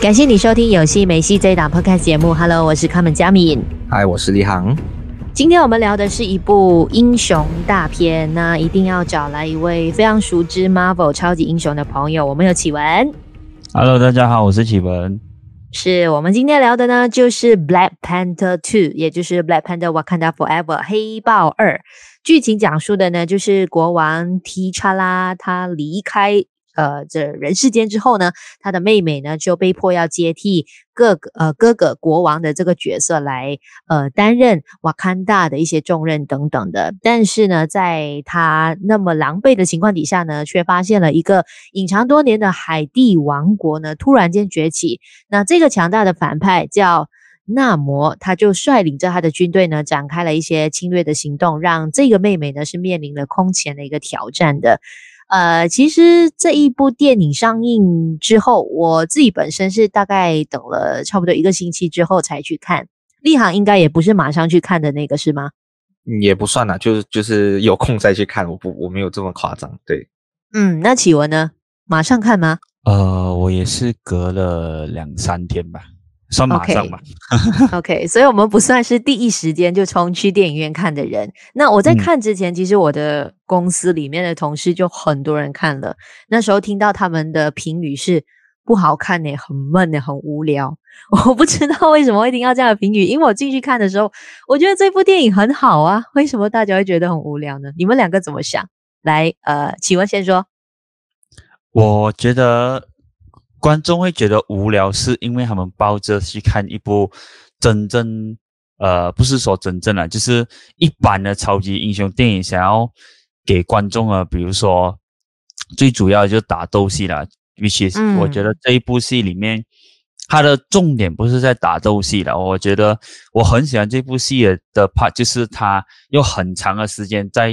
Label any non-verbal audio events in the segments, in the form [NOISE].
感谢你收听有戏没戏这一档 Podcast 节目。Hello，我是卡门佳敏。嗨，我是李航。今天我们聊的是一部英雄大片，那一定要找来一位非常熟知 Marvel 超级英雄的朋友。我们有启文。Hello，大家好，我是启文。是我们今天聊的呢，就是 Black Panther Two，也就是 Black Panther Wakanda Forever 黑豹二。剧情讲述的呢，就是国王提查拉他离开。呃，这人世间之后呢，他的妹妹呢就被迫要接替哥哥呃哥哥国王的这个角色来呃担任瓦坎达的一些重任等等的。但是呢，在他那么狼狈的情况底下呢，却发现了一个隐藏多年的海地王国呢突然间崛起。那这个强大的反派叫纳摩，他就率领着他的军队呢展开了一些侵略的行动，让这个妹妹呢是面临了空前的一个挑战的。呃，其实这一部电影上映之后，我自己本身是大概等了差不多一个星期之后才去看。立航应该也不是马上去看的那个是吗？也不算啦，就是就是有空再去看，我不我没有这么夸张。对，嗯，那启文呢？马上看吗？呃，我也是隔了两三天吧。算马上吧。OK，[LAUGHS] 所以我们不算是第一时间就冲去电影院看的人。那我在看之前，嗯、其实我的公司里面的同事就很多人看了。那时候听到他们的评语是不好看呢，很闷呢，很无聊。[LAUGHS] 我不知道为什么会听到这样的评语，因为我进去看的时候，我觉得这部电影很好啊。为什么大家会觉得很无聊呢？你们两个怎么想？来，呃，启文先说。我觉得。观众会觉得无聊，是因为他们抱着去看一部真正，呃，不是说真正的，就是一般的超级英雄电影，想要给观众啊，比如说最主要的就是打斗戏啦。尤其是我觉得这一部戏里面，它的重点不是在打斗戏了。我觉得我很喜欢这部戏的 part，就是它用很长的时间在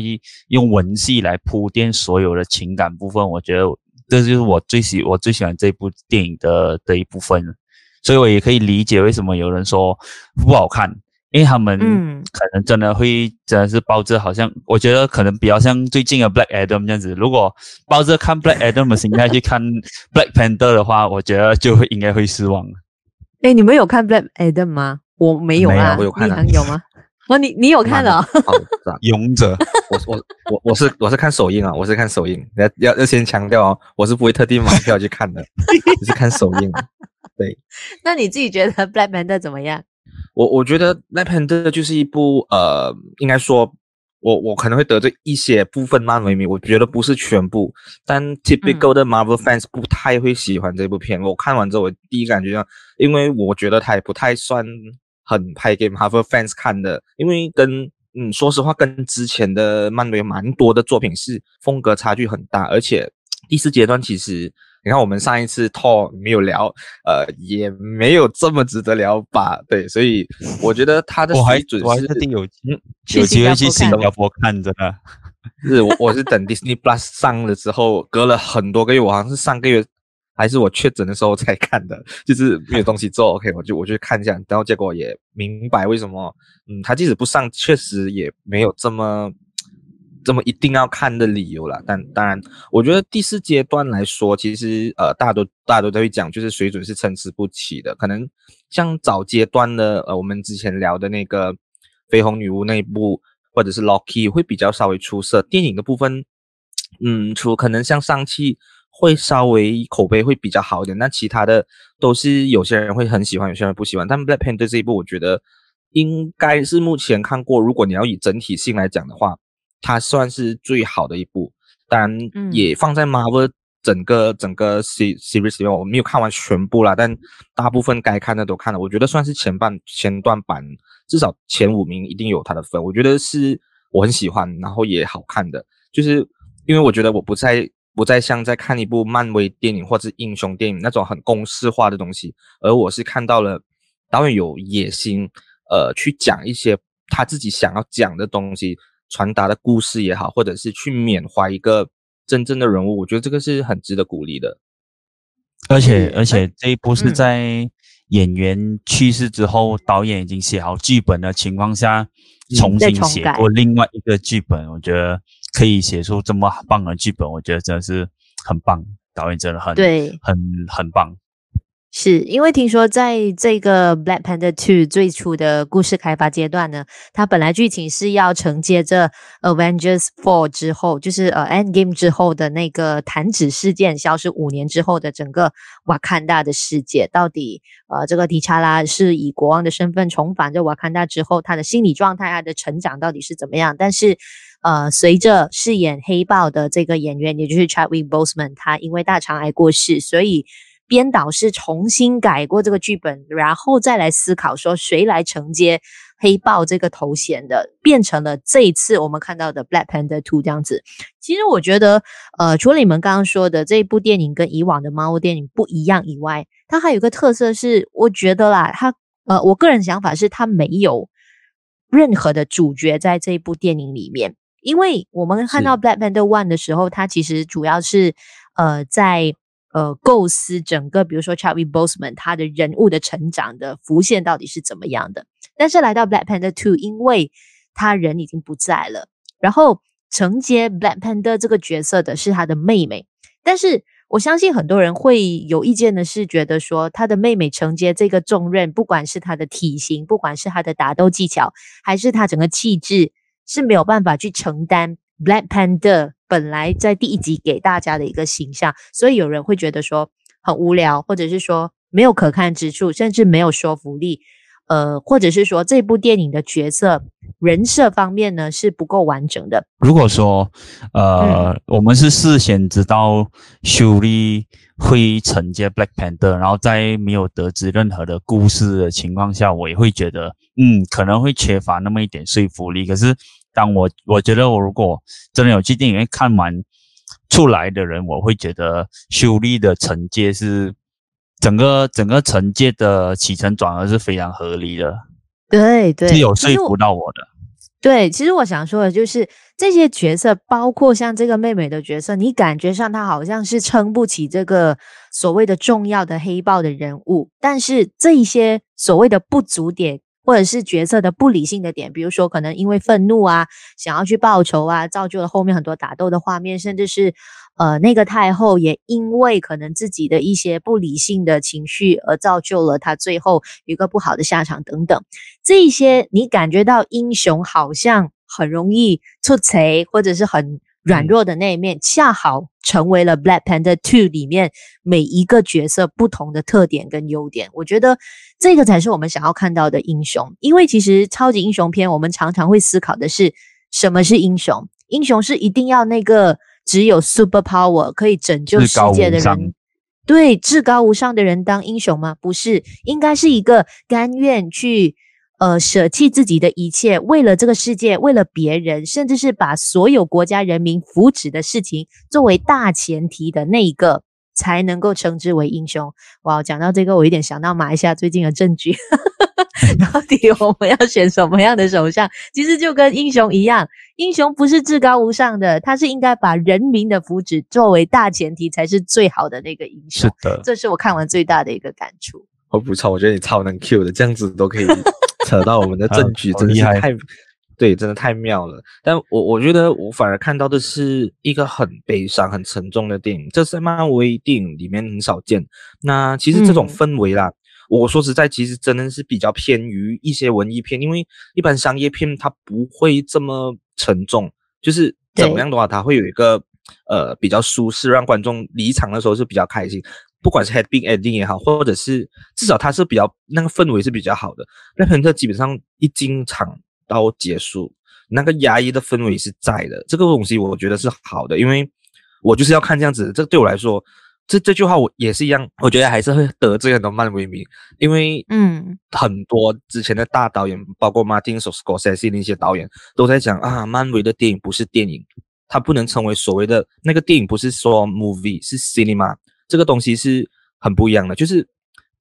用文戏来铺垫所有的情感部分。我觉得。这就是我最喜我最喜欢这部电影的的一部分，所以我也可以理解为什么有人说不好看，因为他们可能真的会真的是抱着好像我觉得可能比较像最近的 Black Adam 这样子，如果抱着看 Black Adam 的心态去看 [LAUGHS] Black Panther 的话，我觉得就会应该会失望。哎，你们有看 Black Adam 吗？我没有啊，没有，我有看啊，你有吗？哦，你你有看了？[LAUGHS] 勇者，我我我我是我是看首映啊，我是看首映，要要要先强调哦，我是不会特地买票去看的，只是看首映。对，[LAUGHS] 那你自己觉得 Black Panther 怎么样？我我觉得 Black Panther 就是一部呃，应该说，我我可能会得罪一些部分漫威迷，我觉得不是全部，但 typical 的 Marvel fans 不太会喜欢这部片。嗯、我看完之后，我第一感觉上，因为我觉得它也不太算。很拍给 Marvel fans 看的，因为跟嗯，说实话，跟之前的漫威蛮多的作品是风格差距很大，而且第四阶段其实，你看我们上一次 Thor 没有聊，呃，也没有这么值得聊吧？对，所以我觉得他的水准是，我还是挺有嗯，有机会去新加坡看的。是，我我是等 Disney Plus 上了之后，隔了很多个月，我好像是上个月。还是我确诊的时候才看的，就是没有东西做，OK，我就我就看一下，然后结果也明白为什么，嗯，他即使不上，确实也没有这么这么一定要看的理由了。但当然，我觉得第四阶段来说，其实呃，大家都大家都会讲，就是水准是参差不齐的。可能像早阶段的呃，我们之前聊的那个绯红女巫那一部，或者是 Loki 会比较稍微出色。电影的部分，嗯，除可能像上期。会稍微口碑会比较好一点，那其他的都是有些人会很喜欢，有些人不喜欢。但 Black Panther 这一部，我觉得应该是目前看过，如果你要以整体性来讲的话，它算是最好的一部。当然，也放在 Marvel 整个整个 series 里面，我没有看完全部啦，但大部分该看的都看了。我觉得算是前半前段版，至少前五名一定有它的分。我觉得是我很喜欢，然后也好看的，就是因为我觉得我不在。不再像在看一部漫威电影或者英雄电影那种很公式化的东西，而我是看到了导演有野心，呃，去讲一些他自己想要讲的东西，传达的故事也好，或者是去缅怀一个真正的人物，我觉得这个是很值得鼓励的。而且，而且这一部是在演员去世之后，导演已经写好剧本的情况下，重新写过另外一个剧本，我觉得。可以写出这么棒的剧本，我觉得真的是很棒，导演真的很对，很很棒。是因为听说在这个 Black Panther Two 最初的故事开发阶段呢，它本来剧情是要承接着 Avengers Four 之后，就是呃 Endgame 之后的那个弹指事件消失五年之后的整个瓦坎达的世界，到底呃这个提查拉是以国王的身份重返这瓦坎达之后，他的心理状态、他的成长到底是怎么样？但是呃随着饰演黑豹的这个演员，也就是 Chadwick Boseman，他因为大肠癌过世，所以。编导是重新改过这个剧本，然后再来思考说谁来承接黑豹这个头衔的，变成了这一次我们看到的 Black Panther Two 这样子。其实我觉得，呃，除了你们刚刚说的这一部电影跟以往的 Marvel 电影不一样以外，它还有一个特色是，我觉得啦，它呃，我个人想法是它没有任何的主角在这一部电影里面，因为我们看到 Black Panther One 的时候，它其实主要是呃在。呃，构思整个，比如说 c h a d w i c Boseman 他的人物的成长的浮现到底是怎么样的？但是来到 Black Panther Two，因为他人已经不在了，然后承接 Black Panther 这个角色的是他的妹妹。但是我相信很多人会有意见的是，觉得说他的妹妹承接这个重任，不管是他的体型，不管是他的打斗技巧，还是他整个气质，是没有办法去承担 Black Panther。本来在第一集给大家的一个形象，所以有人会觉得说很无聊，或者是说没有可看之处，甚至没有说服力，呃，或者是说这部电影的角色人设方面呢是不够完整的。如果说呃、嗯、我们是事先知道修丽会承接 Black Panther，然后在没有得知任何的故事的情况下，我也会觉得嗯可能会缺乏那么一点说服力。可是。当我我觉得我如果真的有去电影院看完出来的人，我会觉得修丽的承接是整个整个承接的起承转合是非常合理的。对对，是有说服到我的。对，其实我想说的就是这些角色，包括像这个妹妹的角色，你感觉上她好像是撑不起这个所谓的重要的黑豹的人物，但是这一些所谓的不足点。或者是角色的不理性的点，比如说可能因为愤怒啊，想要去报仇啊，造就了后面很多打斗的画面，甚至是呃那个太后也因为可能自己的一些不理性的情绪而造就了她最后一个不好的下场等等，这一些你感觉到英雄好像很容易出贼，或者是很。软弱的那一面，恰好成为了《Black Panther Two》里面每一个角色不同的特点跟优点。我觉得这个才是我们想要看到的英雄。因为其实超级英雄片，我们常常会思考的是什么是英雄？英雄是一定要那个只有 super power 可以拯救世界的人，对，至高无上的人当英雄吗？不是，应该是一个甘愿去。呃，舍弃自己的一切，为了这个世界，为了别人，甚至是把所有国家人民福祉的事情作为大前提的那一个，才能够称之为英雄。哇，讲到这个，我有点想到马来西亚最近的政局，[LAUGHS] 到底我们要选什么样的首相？其实就跟英雄一样，英雄不是至高无上的，他是应该把人民的福祉作为大前提，才是最好的那个英雄。是的，这是我看完最大的一个感触。我不错，我觉得你超能 Q 的，这样子都可以。扯到我们的 [LAUGHS] 证据，真的是太，对，真的太妙了。但我我觉得我反而看到的是一个很悲伤、很沉重的电影，这是漫威电影里面很少见。那其实这种氛围啦，嗯、我说实在，其实真的是比较偏于一些文艺片，因为一般商业片它不会这么沉重，就是怎么样的话，它会有一个呃比较舒适，让观众离场的时候是比较开心。不管是 happy ending 也好，或者是至少它是比较那个氛围是比较好的。那很特基本上一进场到结束，那个压抑的氛围是在的。这个东西我觉得是好的，因为我就是要看这样子。这对我来说，这这句话我也是一样，我觉得还是会得罪很多漫威迷，因为嗯，很多之前的大导演，包括 Martin Scorsese 那些导演都在讲啊，漫威的电影不是电影，它不能成为所谓的那个电影，不是说 movie 是 cinema。这个东西是很不一样的，就是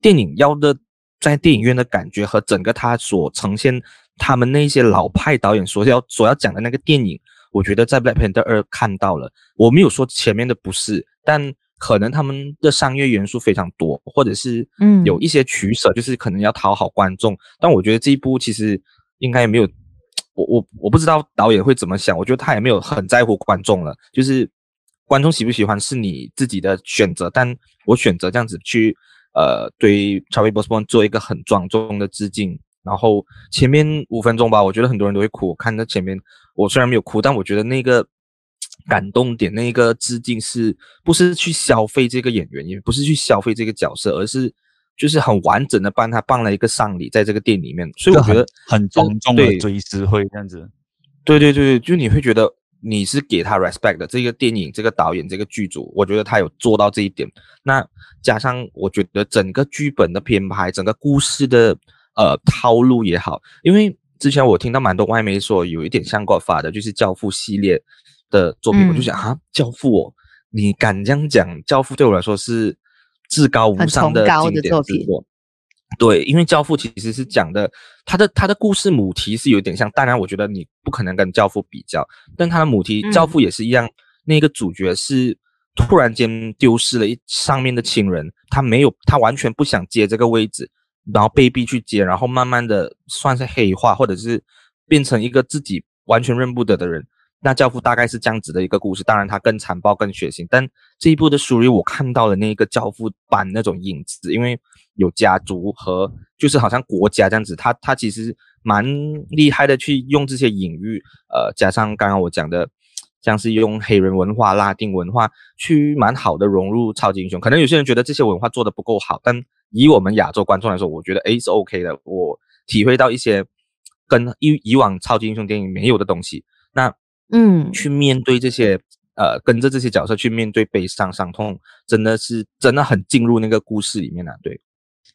电影要的在电影院的感觉和整个他所呈现他们那些老派导演所要所要讲的那个电影，我觉得在《Black Panther 二》看到了。我没有说前面的不是，但可能他们的商业元素非常多，或者是嗯有一些取舍，就是可能要讨好观众。但我觉得这一部其实应该也没有，我我我不知道导演会怎么想，我觉得他也没有很在乎观众了，就是。观众喜不喜欢是你自己的选择，但我选择这样子去呃对 Chadwick Boseman 做一个很庄重的致敬。然后前面五分钟吧，我觉得很多人都会哭。我看到前面，我虽然没有哭，但我觉得那个感动点，那个致敬是不是去消费这个演员，也不是去消费这个角色，而是就是很完整的帮他办了一个丧礼，在这个店里面。所以我觉得很庄重的追思会这样子。对对对，就你会觉得你是给他 respect 的。这个电影、这个导演、这个剧组，我觉得他有做到这一点。那加上我觉得整个剧本的编排，整个故事的。呃，套路也好，因为之前我听到蛮多外媒说有一点像 Godfather 的，就是《教父》系列的作品，嗯、我就想啊，《教父》哦，你敢这样讲，《教父》对我来说是至高无上的经典之作。对，因为《教父》其实是讲的，他的他的故事母题是有点像，当然我觉得你不可能跟《教父》比较，但他的母题《教父》也是一样，嗯、那个主角是突然间丢失了一上面的亲人，他没有，他完全不想接这个位置。然后被逼去接，然后慢慢的算是黑化，或者是变成一个自己完全认不得的人。那教父大概是这样子的一个故事，当然它更残暴、更血腥。但这一部的属于，我看到了那个教父般那种影子，因为有家族和就是好像国家这样子，他他其实蛮厉害的，去用这些隐喻，呃，加上刚刚我讲的，像是用黑人文化、拉丁文化去蛮好的融入超级英雄。可能有些人觉得这些文化做的不够好，但以我们亚洲观众来说，我觉得 A 是 OK 的。我体会到一些跟以以往超级英雄电影没有的东西。那嗯，去面对这些呃，跟着这些角色去面对悲伤伤痛，真的是真的很进入那个故事里面了、啊。对，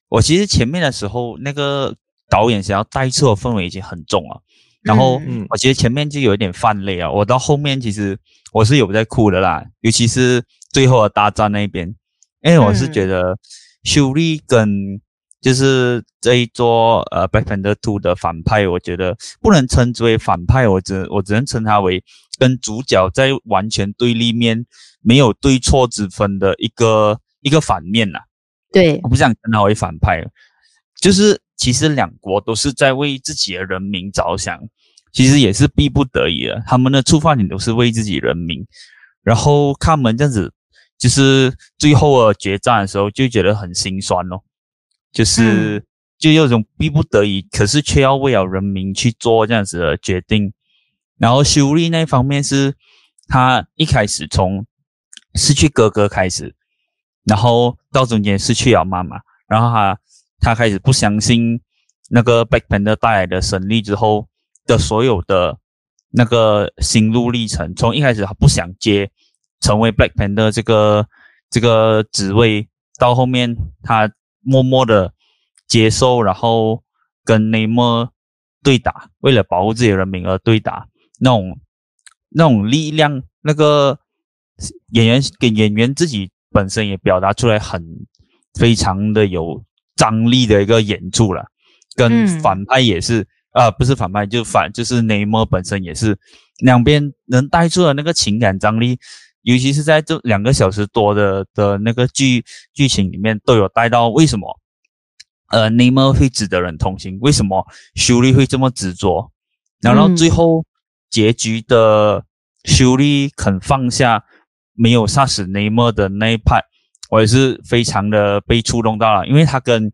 我其实前面的时候，那个导演想要带出的氛围已经很重了。然后，嗯，我觉得前面就有一点泛泪啊。我到后面其实我是有在哭的啦，尤其是最后的大战那边，因为我是觉得。修丽跟就是这一座呃《Black Panther Two》的反派，我觉得不能称之为反派，我只我只能称他为跟主角在完全对立面，没有对错之分的一个一个反面呐、啊。对，我不想称他为反派，就是其实两国都是在为自己的人民着想，其实也是逼不得已的，他们的出发点都是为自己人民，然后看他们这样子。就是最后的决战的时候，就觉得很心酸哦。就是就有种逼不得已，可是却要为了人民去做这样子的决定。然后修莉那方面是，他一开始从失去哥哥开始，然后到中间失去了妈妈，然后他他开始不相信那个 Black Panther 带来的胜利之后的所有的那个心路历程，从一开始他不想接。成为 Black Panther 这个这个职位，到后面他默默的接受，然后跟内莫对打，为了保护自己的人民而对打，那种那种力量，那个演员给演员自己本身也表达出来很非常的有张力的一个演出了，跟反派也是啊、嗯呃，不是反派就反就是内莫本身也是两边能带出的那个情感张力。尤其是在这两个小时多的的那个剧剧情里面，都有带到为什么，呃，内莫会值得人同情？为什么修莉会这么执着？然后最后结局的修莉肯放下，没有杀死内莫的那一派，我也是非常的被触动到了，因为他跟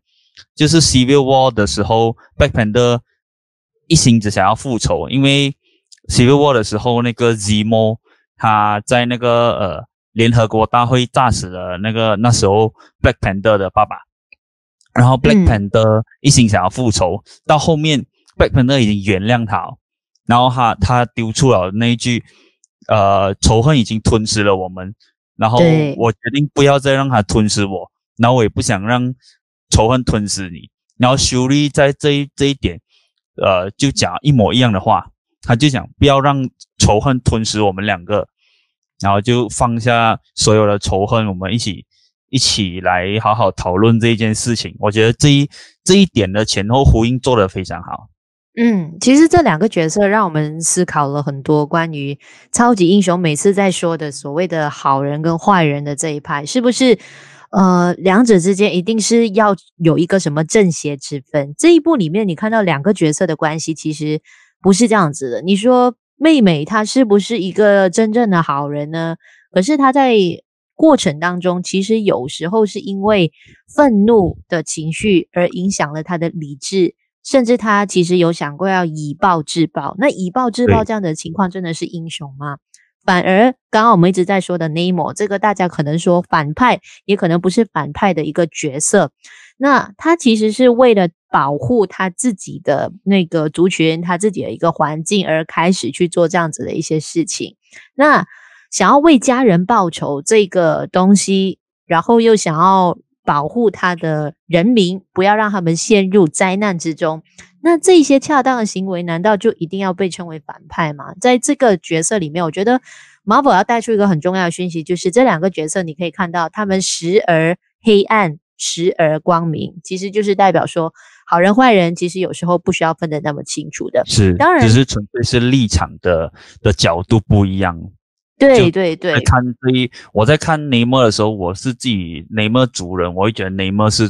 就是 Civil War 的时候，Black Panther 一心只想要复仇，因为 Civil War 的时候那个 Zemo。他在那个呃联合国大会炸死了那个那时候 Black Panther 的爸爸，然后 Black Panther 一心想要复仇，嗯、到后面 Black Panther 已经原谅他，然后他他丢出了那一句呃仇恨已经吞噬了我们，然后我决定不要再让他吞噬我，然后我也不想让仇恨吞噬你，然后修丽在这一这一点呃就讲一模一样的话。他就讲不要让仇恨吞噬我们两个，然后就放下所有的仇恨，我们一起一起来好好讨论这一件事情。我觉得这一这一点的前后呼应做得非常好。嗯，其实这两个角色让我们思考了很多关于超级英雄每次在说的所谓的好人跟坏人的这一派，是不是呃两者之间一定是要有一个什么正邪之分？这一部里面你看到两个角色的关系，其实。不是这样子的。你说妹妹她是不是一个真正的好人呢？可是她在过程当中，其实有时候是因为愤怒的情绪而影响了他的理智，甚至他其实有想过要以暴制暴。那以暴制暴这样的情况，真的是英雄吗？反而，刚刚我们一直在说的 Namor，这个大家可能说反派，也可能不是反派的一个角色。那他其实是为了保护他自己的那个族群，他自己的一个环境而开始去做这样子的一些事情。那想要为家人报仇这个东西，然后又想要保护他的人民，不要让他们陷入灾难之中。那这些恰当的行为，难道就一定要被称为反派吗？在这个角色里面，我觉得 Marvel 要带出一个很重要的讯息，就是这两个角色，你可以看到他们时而黑暗，时而光明，其实就是代表说，好人坏人其实有时候不需要分得那么清楚的。是，当然，只是纯粹是立场的的角度不一样。对对对。在看这一，我在看内莫的时候，我是自己内莫族人，我会觉得内莫是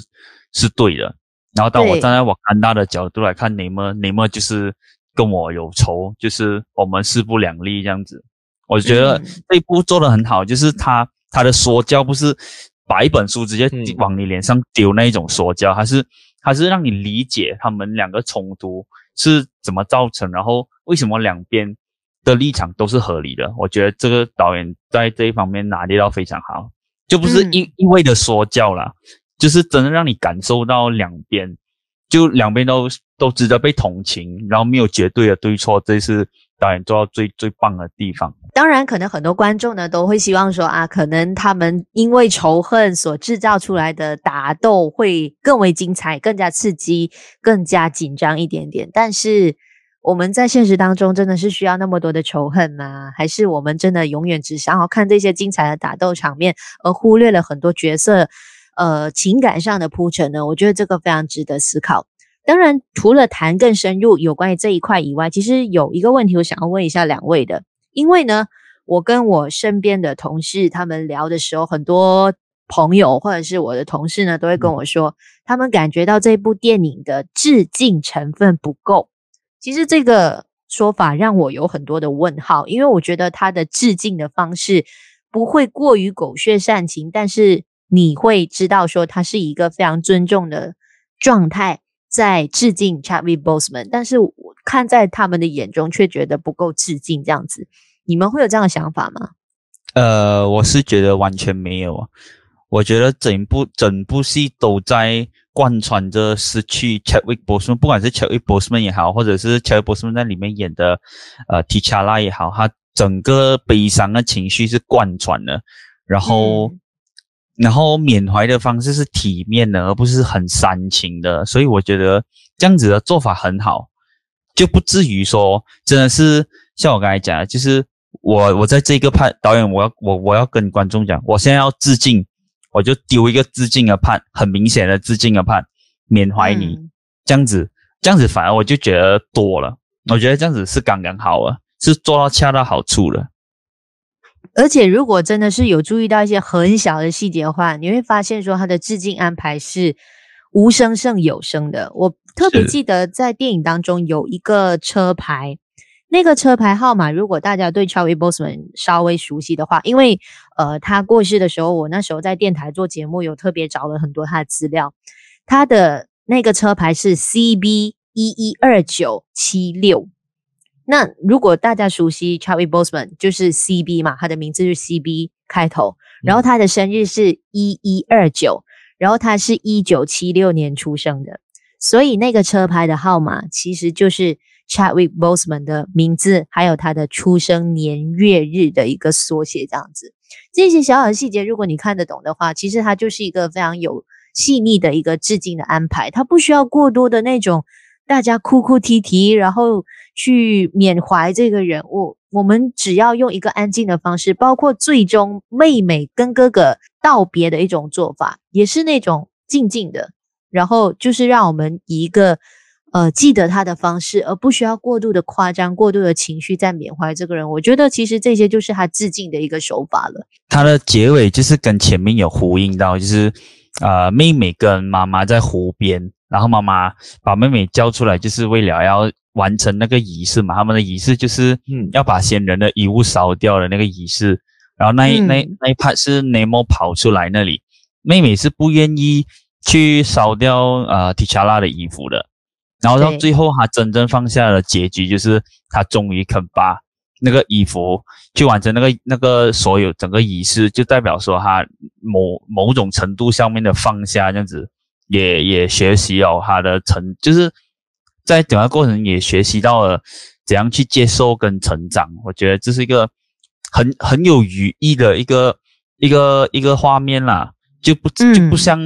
是对的。然后，当我站在瓦坎达的角度来看内莫，内莫就是跟我有仇，就是我们势不两立这样子。我觉得这一部做得很好，就是他他的说教不是把一本书直接往你脸上丢那一种说教，还是还是让你理解他们两个冲突是怎么造成，然后为什么两边的立场都是合理的。我觉得这个导演在这一方面拿捏到非常好，就不是一一味的说教啦。就是真的让你感受到两边，就两边都都值得被同情，然后没有绝对的对错，这是导演做到最最棒的地方。当然，可能很多观众呢都会希望说啊，可能他们因为仇恨所制造出来的打斗会更为精彩、更加刺激、更加紧张一点点。但是我们在现实当中真的是需要那么多的仇恨吗？还是我们真的永远只想要看这些精彩的打斗场面，而忽略了很多角色？呃，情感上的铺陈呢，我觉得这个非常值得思考。当然，除了谈更深入有关于这一块以外，其实有一个问题我想要问一下两位的，因为呢，我跟我身边的同事他们聊的时候，很多朋友或者是我的同事呢，都会跟我说，他们感觉到这部电影的致敬成分不够。其实这个说法让我有很多的问号，因为我觉得他的致敬的方式不会过于狗血煽情，但是。你会知道说他是一个非常尊重的状态，在致敬 Chadwick Boseman，但是我看在他们的眼中却觉得不够致敬这样子，你们会有这样的想法吗？呃，我是觉得完全没有啊，我觉得整部整部戏都在贯穿着失去 Chadwick Boseman，不管是 Chadwick Boseman 也好，或者是 Chadwick Boseman 在里面演的呃 T'Challa 也好，他整个悲伤的情绪是贯穿的，然后。嗯然后缅怀的方式是体面的，而不是很煽情的，所以我觉得这样子的做法很好，就不至于说真的是像我刚才讲的，就是我我在这个判导演，我要我我要跟观众讲，我现在要致敬，我就丢一个致敬的判，很明显的致敬的判，缅怀你，嗯、这样子这样子反而我就觉得多了，我觉得这样子是刚刚好啊，是做到恰到好处了。而且，如果真的是有注意到一些很小的细节的话，你会发现说他的致敬安排是无声胜有声的。我特别记得在电影当中有一个车牌，那个车牌号码，如果大家对 Charlie Boseman 稍微熟悉的话，因为呃他过世的时候，我那时候在电台做节目，有特别找了很多他的资料。他的那个车牌是 CB 一一二九七六。那如果大家熟悉 Charlie Boseman，就是 CB 嘛，他的名字是 CB 开头，然后他的生日是一一二九，然后他是一九七六年出生的，所以那个车牌的号码其实就是 Chadwick Boseman 的名字，还有他的出生年月日的一个缩写，这样子。这些小小的细节，如果你看得懂的话，其实它就是一个非常有细腻的一个致敬的安排，它不需要过多的那种。大家哭哭啼啼，然后去缅怀这个人物。我们只要用一个安静的方式，包括最终妹妹跟哥哥道别的一种做法，也是那种静静的。然后就是让我们以一个呃记得他的方式，而不需要过度的夸张、过度的情绪在缅怀这个人。我觉得其实这些就是他致敬的一个手法了。他的结尾就是跟前面有呼应到，就是呃妹妹跟妈妈在湖边。然后妈妈把妹妹叫出来，就是为了要完成那个仪式嘛。他们的仪式就是，嗯，要把先人的遗物烧掉的那个仪式。然后那一、嗯、那那一 part 是 Namor 跑出来那里，妹妹是不愿意去烧掉呃 T'Challa 的衣服的，然后到最后他真正放下的结局就是他终于肯把那个衣服去完成那个那个所有整个仪式，就代表说他某某种程度上面的放下，这样子也也学习了他的成，就是在整个过程也学习到了怎样去接受跟成长，我觉得这是一个。很很有寓意的一个一个一个画面啦，就不就不像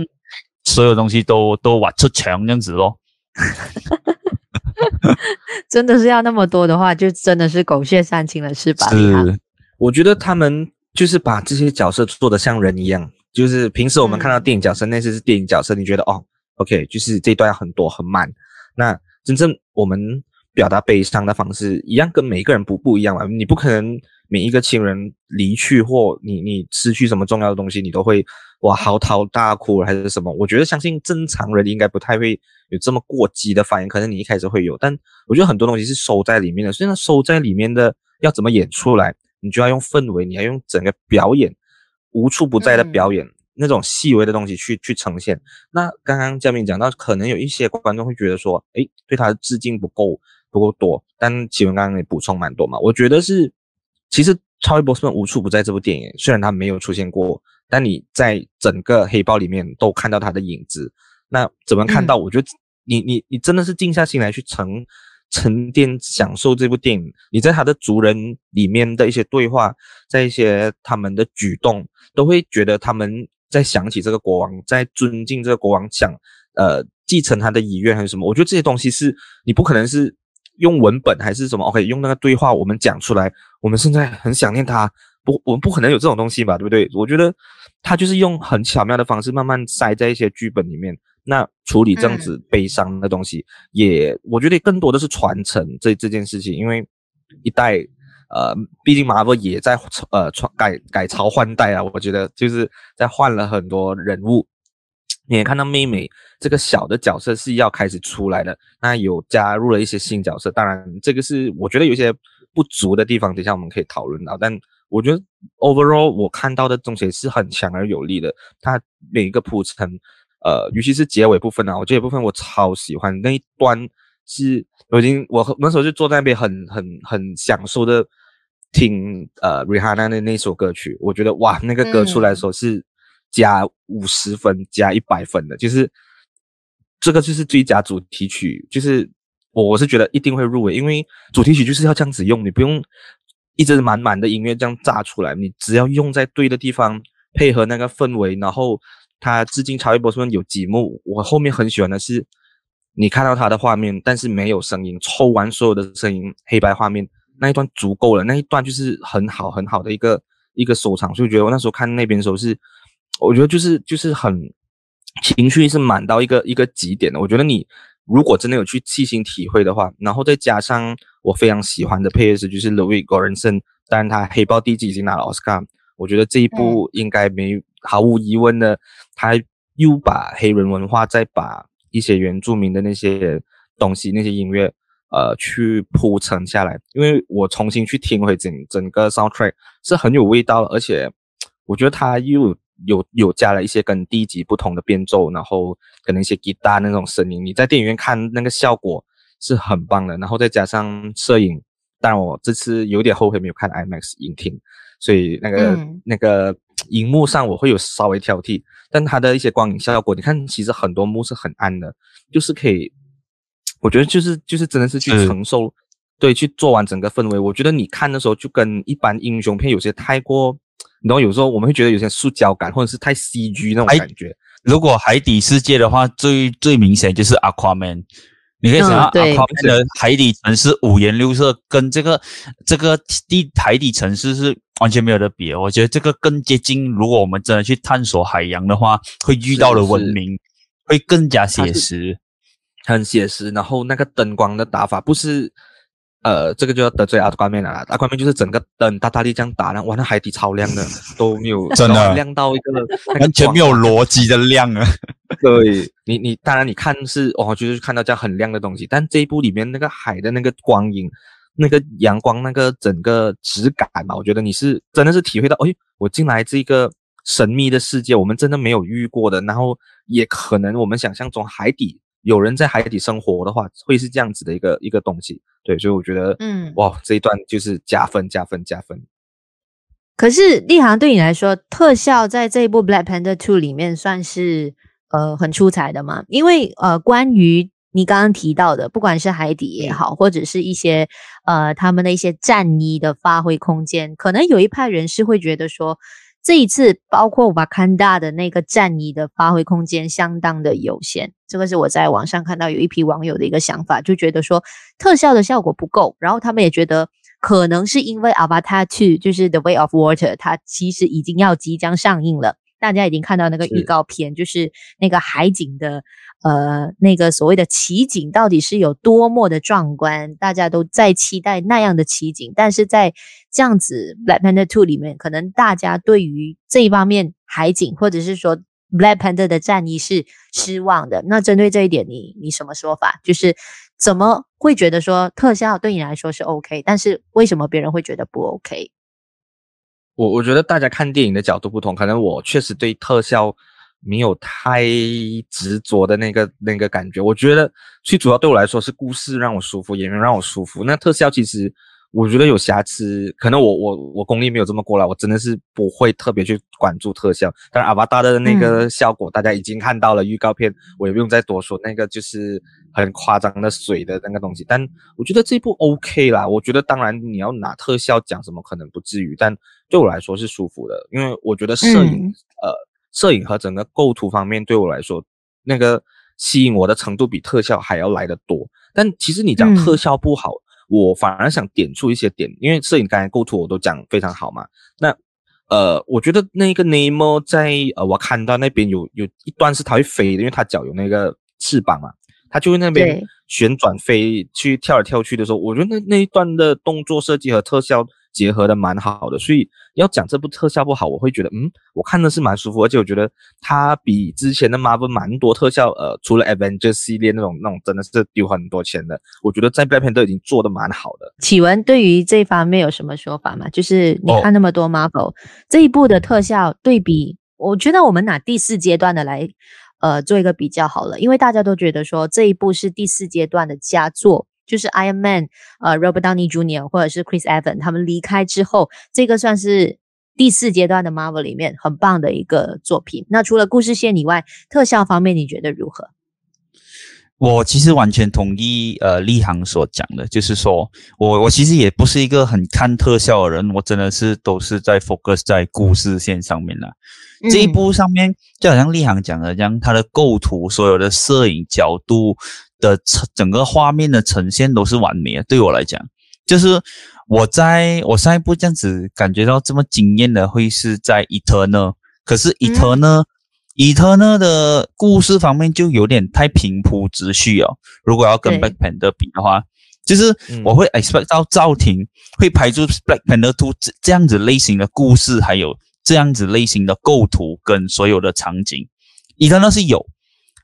所有东西都都挖出墙这样子咯。[LAUGHS] 真的是要那么多的话，就真的是狗血煽情了，是吧？是，我觉得他们就是把这些角色做得像人一样，就是平时我们看到电影角色，嗯、那些是电影角色，你觉得哦，OK，就是这一段很多很满。那真正我们表达悲伤的方式一样，跟每一个人不不一样嘛，你不可能。每一个亲人离去或你你失去什么重要的东西，你都会哇嚎啕大哭还是什么？我觉得相信正常人应该不太会有这么过激的反应，可能你一开始会有，但我觉得很多东西是收在里面的，所以那，收在里面的要怎么演出来，你就要用氛围，你要用整个表演无处不在的表演、嗯、那种细微的东西去去呈现。那刚刚嘉宾讲到，可能有一些观众会觉得说，诶，对他的致敬不够不够多，但启文刚刚也补充蛮多嘛，我觉得是。其实，超威波斯曼无处不在。这部电影虽然他没有出现过，但你在整个黑豹里面都看到他的影子。那怎么看到？我觉得你你你真的是静下心来去沉沉淀享受这部电影。你在他的族人里面的一些对话，在一些他们的举动，都会觉得他们在想起这个国王，在尊敬这个国王，想呃继承他的遗愿还是什么？我觉得这些东西是你不可能是。用文本还是什么？OK，用那个对话，我们讲出来。我们现在很想念他，不，我们不可能有这种东西吧，对不对？我觉得他就是用很巧妙的方式，慢慢塞在一些剧本里面。那处理这样子悲伤的东西，嗯、也我觉得更多的是传承这这件事情，因为一代，呃，毕竟 Marvel 也在呃传改改朝换代啊，我觉得就是在换了很多人物。你也看到妹妹这个小的角色是要开始出来的，那有加入了一些新角色，当然这个是我觉得有些不足的地方，等一下我们可以讨论到。但我觉得 overall 我看到的东西是很强而有力的，它每一个铺陈，呃，尤其是结尾部分啊，我这一部分我超喜欢那一段是，我已经我那时候就坐在那边很很很享受的听呃 Rihanna 的那首歌曲，我觉得哇，那个歌出来的时候是。嗯加五十分，加一百分的，就是这个就是最佳主题曲，就是我我是觉得一定会入围，因为主题曲就是要这样子用，你不用一直满满的音乐这样炸出来，你只要用在对的地方，配合那个氛围，然后他致敬查韦·波斯曼有几幕，我后面很喜欢的是，你看到他的画面，但是没有声音，抽完所有的声音，黑白画面那一段足够了，那一段就是很好很好的一个一个收场，所以我觉得我那时候看那边的时候是。我觉得就是就是很情绪是满到一个一个极点的。我觉得你如果真的有去细心体会的话，然后再加上我非常喜欢的配乐师，就是 Ludwig Göransson，当然他黑豹第一季已经拿了奥斯卡，我觉得这一部应该没毫无疑问的，他又把黑人文化再把一些原住民的那些东西那些音乐呃去铺陈下来。因为我重新去听回整整个 soundtrack 是很有味道，而且我觉得他又。有有加了一些跟第一集不同的变奏，然后可能一些吉他那种声音，你在电影院看那个效果是很棒的。然后再加上摄影，当然我这次有点后悔没有看 IMAX 影厅，所以那个、嗯、那个荧幕上我会有稍微挑剔。但它的一些光影效果，你看其实很多幕是很暗的，就是可以，我觉得就是就是真的是去承受，嗯、对，去做完整个氛围。我觉得你看的时候就跟一般英雄片有些太过。然后有时候我们会觉得有些塑胶感，或者是太 CG 那种感觉。如果海底世界的话，最最明显就是 Aquaman。你可以想到 Aquaman 的海底城市五颜六色，跟这个这个地海底城市是完全没有的比。我觉得这个更接近，如果我们真的去探索海洋的话，会遇到的文明会更加写实，很写实。然后那个灯光的打法不是。呃，这个就要得罪阿瓜面了。阿瓜面就是整个灯大大力这样打，然后哇，那海底超亮的，[LAUGHS] 都没有真的亮到一个完全没有逻辑的亮啊。[LAUGHS] 对你，你当然你看是哦，就是看到这样很亮的东西，但这一部里面那个海的那个光影，那个阳光那个整个质感嘛，我觉得你是真的是体会到，哎，我进来这个神秘的世界，我们真的没有遇过的，然后也可能我们想象中海底有人在海底生活的话，会是这样子的一个一个东西。对，所以我觉得，嗯，哇，这一段就是加分加分加分。可是立航对你来说，特效在这一部《Black Panther Two》里面算是呃很出彩的嘛？因为呃，关于你刚刚提到的，不管是海底也好，或者是一些呃他们的一些战衣的发挥空间，可能有一派人士会觉得说，这一次包括瓦坎达的那个战役的发挥空间相当的有限。这个是我在网上看到有一批网友的一个想法，就觉得说特效的效果不够，然后他们也觉得可能是因为《Avatar 2》就是 The Way of Water，它其实已经要即将上映了。大家已经看到那个预告片，是就是那个海景的，呃，那个所谓的奇景到底是有多么的壮观，大家都在期待那样的奇景。但是在这样子《Black Panther Two》里面，可能大家对于这一方面海景，或者是说 Black Panther 的战役是失望的。那针对这一点，你你什么说法？就是怎么会觉得说特效对你来说是 OK，但是为什么别人会觉得不 OK？我我觉得大家看电影的角度不同，可能我确实对特效没有太执着的那个那个感觉。我觉得最主要对我来说是故事让我舒服，演员让我舒服。那特效其实。我觉得有瑕疵，可能我我我功力没有这么过来，我真的是不会特别去关注特效。但是阿巴达的那个效果，大家已经看到了预告片，我也不用再多说，那个就是很夸张的水的那个东西。但我觉得这部 OK 啦，我觉得当然你要拿特效讲什么可能不至于，但对我来说是舒服的，因为我觉得摄影、嗯、呃摄影和整个构图方面对我来说，那个吸引我的程度比特效还要来得多。但其实你讲特效不好。嗯我反而想点出一些点，因为摄影刚才构图我都讲非常好嘛。那呃，我觉得那个 Namor 在呃，我看到那边有有一段是它会飞的，因为它脚有那个翅膀嘛，它就会那边旋转飞去跳来跳去的时候，我觉得那那一段的动作设计和特效。结合的蛮好的，所以要讲这部特效不好，我会觉得，嗯，我看的是蛮舒服，而且我觉得它比之前的 Marvel 蛮多特效，呃，除了 Avengers 系列那种那种真的是丢很多钱的，我觉得在 Black Panther 都已经做的蛮好的。启文对于这方面有什么说法吗？就是你看那么多 Marvel、哦、这一部的特效对比，我觉得我们拿第四阶段的来，呃，做一个比较好了，因为大家都觉得说这一部是第四阶段的佳作。就是 Iron Man，呃，Robert Downey Jr. 或者是 Chris Evans 他们离开之后，这个算是第四阶段的 Marvel 里面很棒的一个作品。那除了故事线以外，特效方面你觉得如何？我其实完全同意呃立航所讲的，就是说我我其实也不是一个很看特效的人，我真的是都是在 focus 在故事线上面了。嗯、这一部上面就好像立航讲的这样，它的构图、所有的摄影角度。的整整个画面的呈现都是完美的，对我来讲，就是我在我上一部这样子感觉到这么惊艳的会是在 Eternal，可是 Eternal、嗯、Eternal 的故事方面就有点太平铺直叙哦。如果要跟 Black Panther 比的话，就是我会 expect 到赵婷会拍出 Black Panther to 这这样子类型的故事，还有这样子类型的构图跟所有的场景，Eternal 是有。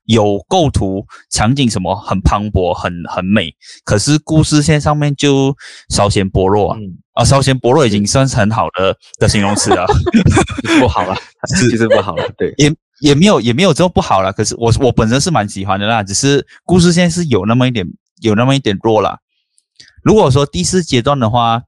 有构图、场景什么很磅礴、很很美，可是故事线上面就稍显薄弱啊！嗯、啊，稍显薄弱已经算是很好的的形容词了，[LAUGHS] 不好了，是 [LAUGHS] 其实不好了，[LAUGHS] 对，也也没有也没有这么不好了。可是我我本身是蛮喜欢的啦，只是故事线是有那么一点有那么一点弱了。如果说第四阶段的话。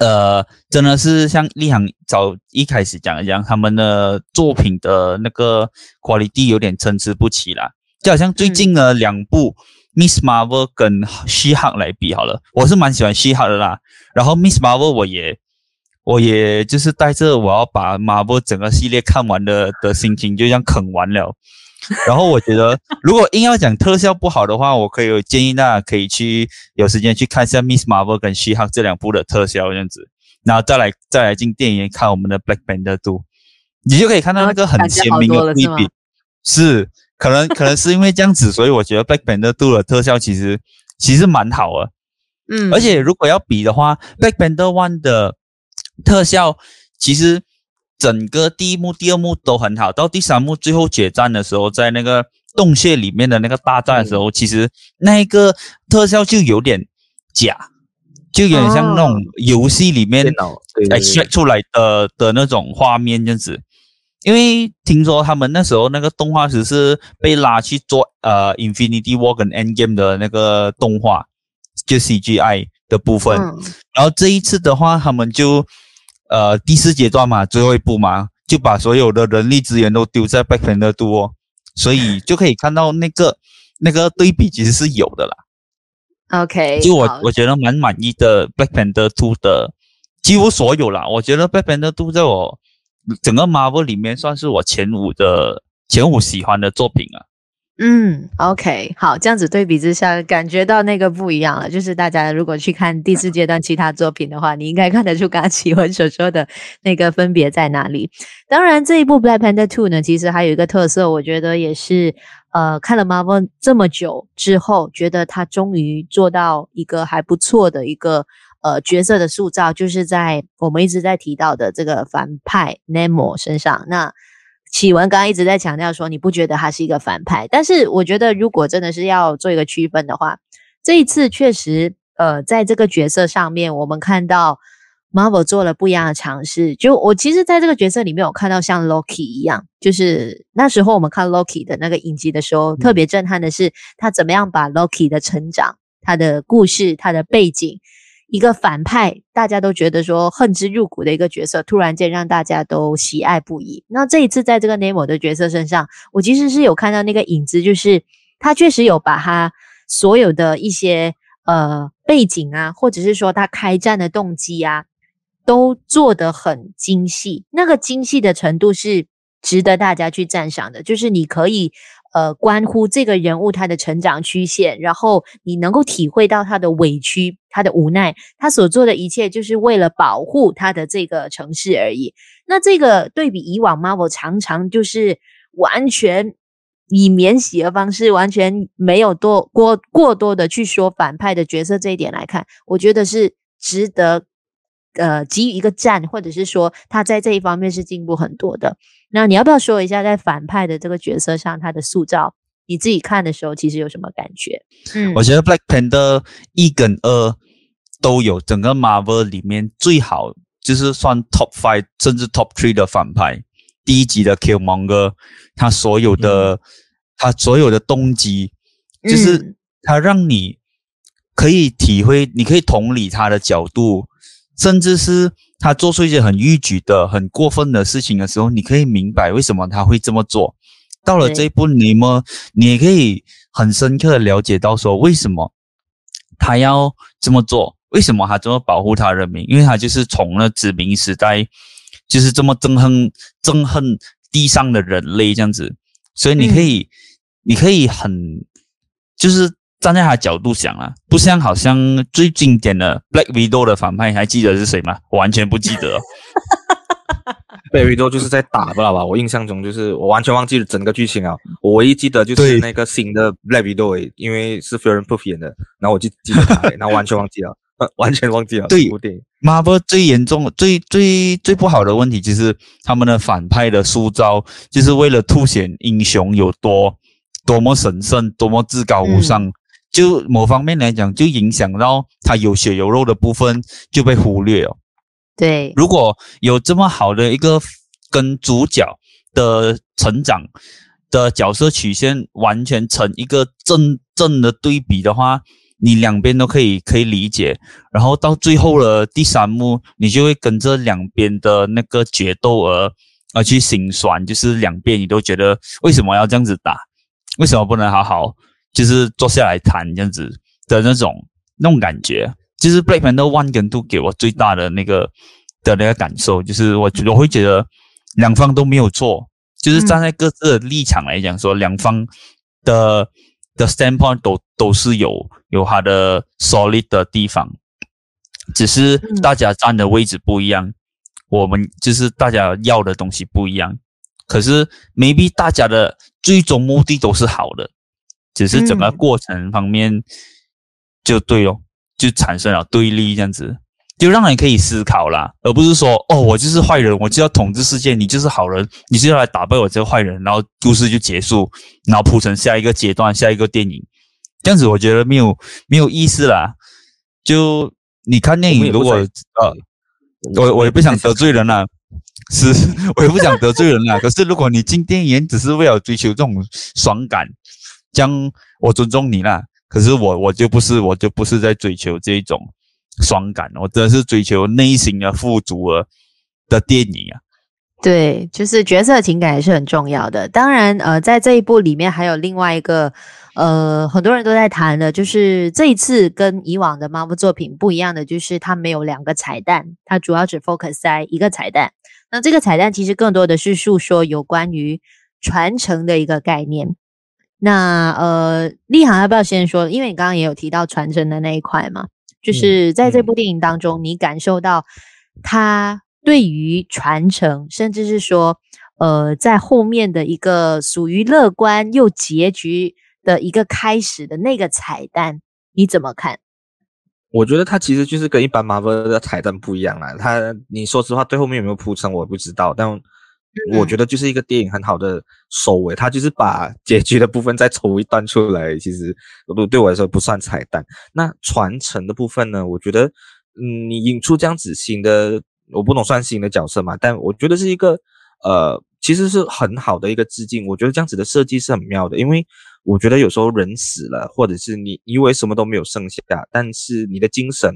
呃，真的是像立航早一开始讲的这样，他们的作品的那个 quality 有点参差不齐啦。就好像最近的两部 Miss Marvel 跟 She-Hulk 来比好了，我是蛮喜欢 She-Hulk 的啦。然后 Miss Marvel 我也，我也就是带着我要把 Marvel 整个系列看完的的心情，就这样啃完了。然后我觉得，如果硬要讲特效不好的话，我可以有建议大家可以去有时间去看一下《Miss Marvel》跟《She-Hulk》这两部的特效这样子，然后再来再来进电影院看我们的《Black Panther 2》，你就可以看到那个很鲜明的对比。是，可能可能是因为这样子，所以我觉得《Black Panther 2》的特效其实其实蛮好的。嗯，而且如果要比的话，《Black Panther One》的特效其实。整个第一幕、第二幕都很好，到第三幕最后决战的时候，在那个洞穴里面的那个大战的时候，嗯、其实那一个特效就有点假，就有点像那种游戏里面哎 extract 出来的的那种画面这样子。因为听说他们那时候那个动画师是被拉去做呃 Infinity War 跟 Endgame 的那个动画，就 CGI 的部分。嗯、然后这一次的话，他们就呃第四阶段嘛，最后一步嘛，就把所有的人力资源都丢在 Black Panther 2哦，所以就可以看到那个 [LAUGHS] 那个对比其实是有的啦。OK，就我我觉得蛮满意的 Panther 2的几乎所有啦，我觉得 Panther 2在我。整个 Marvel 里面算是我前五的前五喜欢的作品啊。嗯，OK，好，这样子对比之下，感觉到那个不一样了。就是大家如果去看第四阶段其他作品的话，你应该看得出刚刚启文所说的那个分别在哪里。[LAUGHS] 当然，这一部 Black Panther Two 呢，其实还有一个特色，我觉得也是呃，看了 Marvel 这么久之后，觉得他终于做到一个还不错的一个。呃，角色的塑造就是在我们一直在提到的这个反派 Namor 身上。那启文刚刚一直在强调说，你不觉得他是一个反派？但是我觉得，如果真的是要做一个区分的话，这一次确实，呃，在这个角色上面，我们看到 Marvel 做了不一样的尝试。就我其实在这个角色里面，有看到像 Loki 一样，就是那时候我们看 Loki 的那个影集的时候，特别震撼的是他怎么样把 Loki 的成长、他的故事、他的背景。一个反派，大家都觉得说恨之入骨的一个角色，突然间让大家都喜爱不已。那这一次在这个 Namor 的角色身上，我其实是有看到那个影子，就是他确实有把他所有的一些呃背景啊，或者是说他开战的动机啊，都做得很精细。那个精细的程度是值得大家去赞赏的，就是你可以。呃，关乎这个人物他的成长曲线，然后你能够体会到他的委屈、他的无奈，他所做的一切就是为了保护他的这个城市而已。那这个对比以往 Marvel 常常就是完全以免洗的方式，完全没有多过过多的去说反派的角色这一点来看，我觉得是值得。呃，给予一个赞，或者是说他在这一方面是进步很多的。那你要不要说一下，在反派的这个角色上，他的塑造，你自己看的时候，其实有什么感觉？嗯，我觉得 Black Panther 一跟二都有整个 Marvel 里面最好，就是算 Top Five 甚至 Top Three 的反派。第一集的 Killmonger，他所有的、嗯、他所有的动机，就是他让你可以体会，你可以同理他的角度。甚至是他做出一些很逾矩的、很过分的事情的时候，你可以明白为什么他会这么做。到了这一步，你们你也可以很深刻的了解到说，为什么他要这么做？为什么他这么保护他人民？因为他就是从了殖民时代，就是这么憎恨憎恨地上的人类这样子。所以你可以，嗯、你可以很就是。站在他的角度想啊，不像好像最经典的 Black Widow 的反派，你还记得是谁吗？我完全不记得。[LAUGHS] Black Widow 就是在打，不知道吧？我印象中就是我完全忘记了整个剧情啊。我唯一记得就是那个新的 Black Widow，因为是 Florence Pugh 演的，然后我就记得他，[LAUGHS] 然后完全忘记了，[LAUGHS] 完全忘记了。对，Marvel 最严重、最最最不好的问题就是他们的反派的塑造，就是为了凸显英雄有多多么神圣、多么至高无上。嗯就某方面来讲，就影响到他有血有肉的部分就被忽略了。对，如果有这么好的一个跟主角的成长的角色曲线完全成一个正正的对比的话，你两边都可以可以理解。然后到最后的第三幕，你就会跟着两边的那个决斗而而去心酸，就是两边你都觉得为什么要这样子打？为什么不能好好？就是坐下来谈这样子的那种那种感觉，就是 Black Panther One 跟 Two 给我最大的那个的那个感受，就是我觉我会觉得两方都没有错，就是站在各自的立场来讲说，两方的的 standpoint 都都是有有它的 solid 的地方，只是大家站的位置不一样，我们就是大家要的东西不一样，可是 maybe 大家的最终目的都是好的。只是整个过程方面就对哦，就产生了对立，这样子就让人可以思考啦，而不是说哦，我就是坏人，我就要统治世界，你就是好人，你就要来打败我这个坏人，然后故事就结束，然后铺成下一个阶段，下一个电影，这样子我觉得没有没有意思啦。就你看电影如果呃，我我也不想得罪人啦，[LAUGHS] 是，我也不想得罪人啦。可是如果你进电影院只是为了追求这种爽感，将我尊重你啦。可是我我就不是，我就不是在追求这一种爽感，我真的是追求内心的富足了的电影啊。对，就是角色情感也是很重要的。当然，呃，在这一部里面还有另外一个，呃，很多人都在谈的，就是这一次跟以往的 Marvel 作品不一样的，就是它没有两个彩蛋，它主要只 focus 在一个彩蛋。那这个彩蛋其实更多的是诉说有关于传承的一个概念。那呃，立航要不要先说？因为你刚刚也有提到传承的那一块嘛，就是在这部电影当中，你感受到他。对于传承，甚至是说，呃，在后面的一个属于乐观又结局的一个开始的那个彩蛋，你怎么看？我觉得它其实就是跟一般 Marvel 的彩蛋不一样啦。它，你说实话，对后面有没有铺陈，我不知道。但我觉得就是一个电影很好的收尾，它就是把结局的部分再抽一段出来。其实，对我来说不算彩蛋。那传承的部分呢？我觉得，嗯，你引出这样子新的。我不懂算新的角色嘛，但我觉得是一个，呃，其实是很好的一个致敬。我觉得这样子的设计是很妙的，因为我觉得有时候人死了，或者是你以为什么都没有剩下，但是你的精神、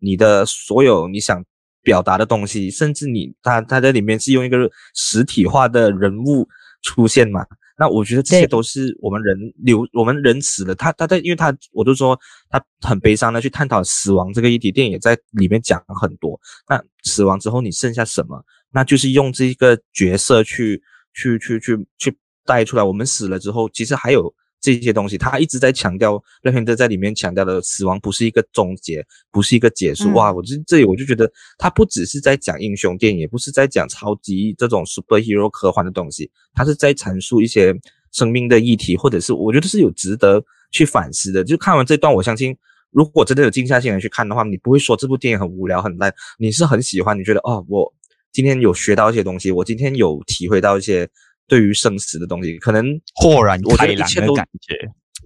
你的所有你想表达的东西，甚至你他他在里面是用一个实体化的人物出现嘛。那我觉得这些都是我们人留，我们人死了，他他在，因为他我都说他很悲伤的去探讨死亡这个议题，电影也在里面讲很多。那死亡之后你剩下什么？那就是用这个角色去去去去去带出来。我们死了之后，其实还有。这些东西，他一直在强调，布莱克潘特在里面强调的死亡不是一个终结，不是一个结束。哇，我就这里我就觉得，他不只是在讲英雄电影，也不是在讲超级这种 superhero 科幻的东西，他是在阐述一些生命的议题，或者是我觉得是有值得去反思的。就看完这段，我相信，如果真的有静下心来去看的话，你不会说这部电影很无聊、很烂，你是很喜欢，你觉得哦，我今天有学到一些东西，我今天有体会到一些。对于生死的东西，可能豁然开朗的感觉，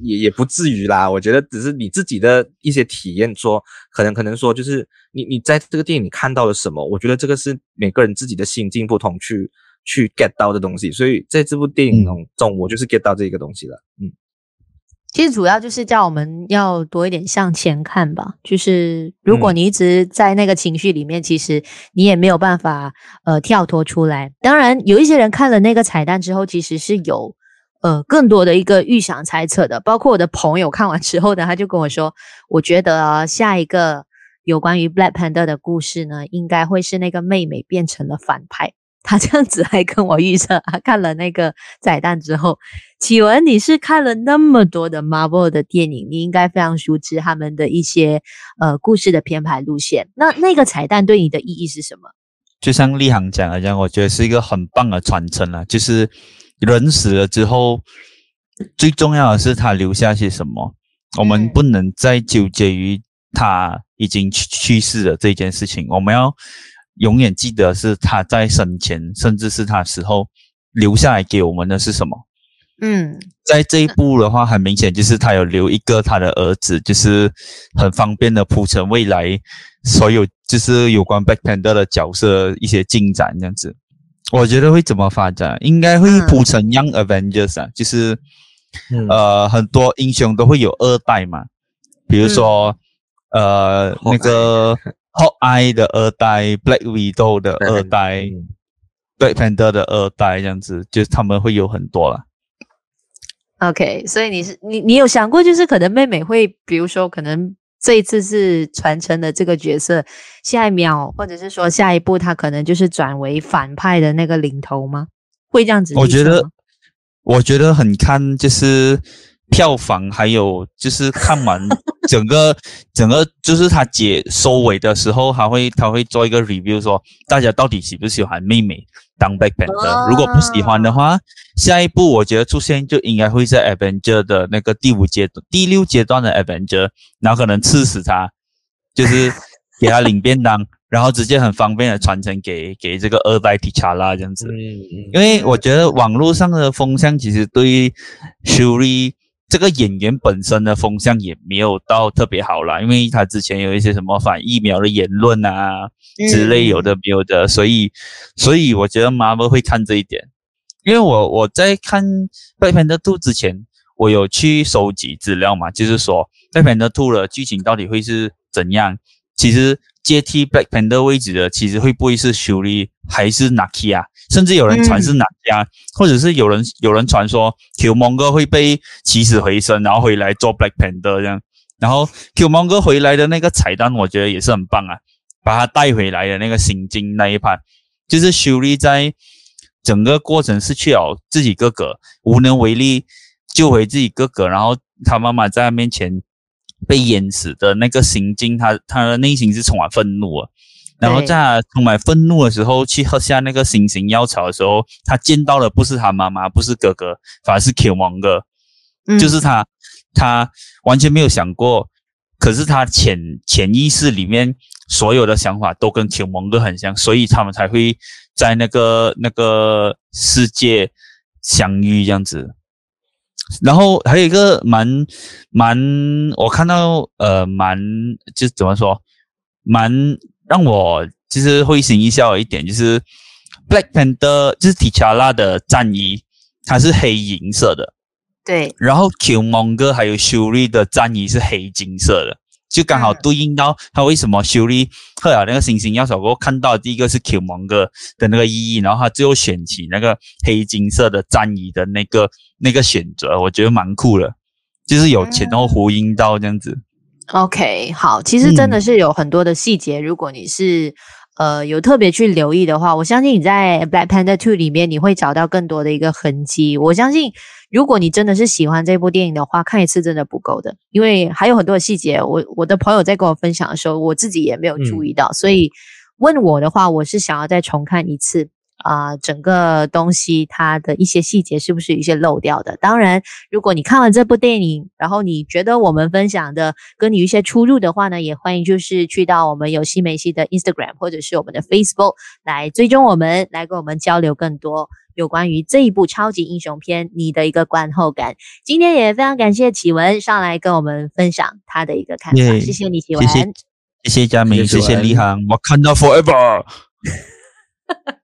也也不至于啦。我觉得只是你自己的一些体验说，说可能可能说，就是你你在这个电影里看到了什么？我觉得这个是每个人自己的心境不同去去 get 到的东西。所以在这部电影中，中、嗯、我就是 get 到这个东西了。嗯。其实主要就是叫我们要多一点向前看吧。就是如果你一直在那个情绪里面，嗯、其实你也没有办法呃跳脱出来。当然，有一些人看了那个彩蛋之后，其实是有呃更多的一个预想猜测的。包括我的朋友看完之后呢，他就跟我说，我觉得、啊、下一个有关于 Black Panther 的故事呢，应该会是那个妹妹变成了反派。他这样子还跟我预测他，看了那个彩蛋之后，启文，你是看了那么多的 Marvel 的电影，你应该非常熟知他们的一些呃故事的编排路线。那那个彩蛋对你的意义是什么？就像立航讲的这样，我觉得是一个很棒的传承啊。就是人死了之后，最重要的是他留下些什么。我们不能再纠结于他已经去去世了这件事情，我们要。永远记得是他在生前，甚至是他死后留下来给我们的是什么？嗯，在这一步的话，很明显就是他有留一个他的儿子，就是很方便的铺陈未来所有就是有关 Black Panther 的角色一些进展这样子。我觉得会怎么发展？应该会铺成 Young Avengers 啊，就是、嗯、呃很多英雄都会有二代嘛，比如说、嗯、呃那个。Hawkeye 的二代，Black Widow 的二代，Black Panther 的二代，这样子，就是他们会有很多啦。OK，所以你是你你有想过，就是可能妹妹会，比如说，可能这一次是传承的这个角色，下一秒或者是说下一步，她可能就是转为反派的那个领头吗？会这样子？我觉得，我觉得很看就是。票房还有就是看完整个 [LAUGHS] 整个就是他解收尾的时候，他会他会做一个 review，说大家到底喜不喜欢妹妹当 Black Panther？如果不喜欢的话，下一步我觉得出现就应该会在 Avenger 的那个第五阶段、第六阶段的 Avenger，然后可能刺死他，就是给他领便当，然后直接很方便的传承给给这个二代 T'Challa 这样子。因为我觉得网络上的风向其实对 Shuri 这个演员本身的风向也没有到特别好啦，因为他之前有一些什么反疫苗的言论啊之类有的没有的，所以所以我觉得 Marvel 会看这一点，因为我我在看《Black Panther 2》之前，我有去收集资料嘛，就是说《Black Panther 2》的剧情到底会是怎样，其实。接替 Black Panther 位置的，其实会不会是 Shuri 还是 Nakia？甚至有人传是 Nakia，、或者是有人有人传说 Killmonger 会被起死回生，然后回来做 Black Panther 这样。然后 Killmonger 回来的那个彩蛋，我觉得也是很棒啊，把他带回来的那个心经那一盘就是 Shuri 在整个过程失去了自己哥哥，无能为力救回自己哥哥，然后他妈妈在他面前。被淹死的那个行径，他他的内心是充满愤怒啊。然后在他充满愤怒的时候，去喝下那个星星药草的时候，他见到的不是他妈妈，不是哥哥，反而是 Killmonger，嗯，就是他，他完全没有想过，可是他潜潜意识里面所有的想法都跟 Killmonger 很像，所以他们才会在那个那个世界相遇这样子。然后还有一个蛮蛮，我看到呃蛮就怎么说，蛮让我就是会心一笑的一点，就是 Black Panther 就是 T'Challa 的战衣，它是黑银色的，对。然后 Killmonger 还有 Shuri 的战衣是黑金色的。就刚好对应到他为什么修理赫尔那个星星药草过后看到第一个是 Killmonger 的那个意义，然后他最后选起那个黑金色的战衣的那个那个选择，我觉得蛮酷的，就是有前后呼应到这样子。OK，好，其实真的是有很多的细节，嗯、如果你是呃有特别去留意的话，我相信你在 Black Panther Two 里面你会找到更多的一个痕迹。我相信。如果你真的是喜欢这部电影的话，看一次真的不够的，因为还有很多的细节。我我的朋友在跟我分享的时候，我自己也没有注意到，嗯、所以问我的话，我是想要再重看一次啊、呃，整个东西它的一些细节是不是有一些漏掉的？当然，如果你看完这部电影，然后你觉得我们分享的跟你有一些出入的话呢，也欢迎就是去到我们有戏没戏的 Instagram 或者是我们的 Facebook 来追踪我们，来跟我们交流更多。有关于这一部超级英雄片，你的一个观后感。今天也非常感谢启文上来跟我们分享他的一个看法，yeah, 谢谢你启文，谢谢谢谢佳明，谢谢李航，我看到 forever。[LAUGHS]